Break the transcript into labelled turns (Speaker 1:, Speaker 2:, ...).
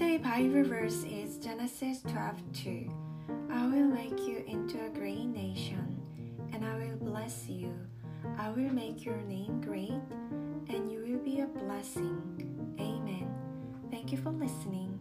Speaker 1: Today, Bible verse is Genesis 12:2. I will make you into a great nation, and I will bless you. I will make your name great, and you will be a blessing. Amen. Thank you for listening.